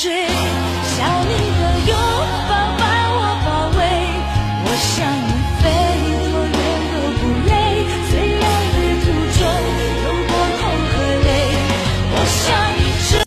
shit.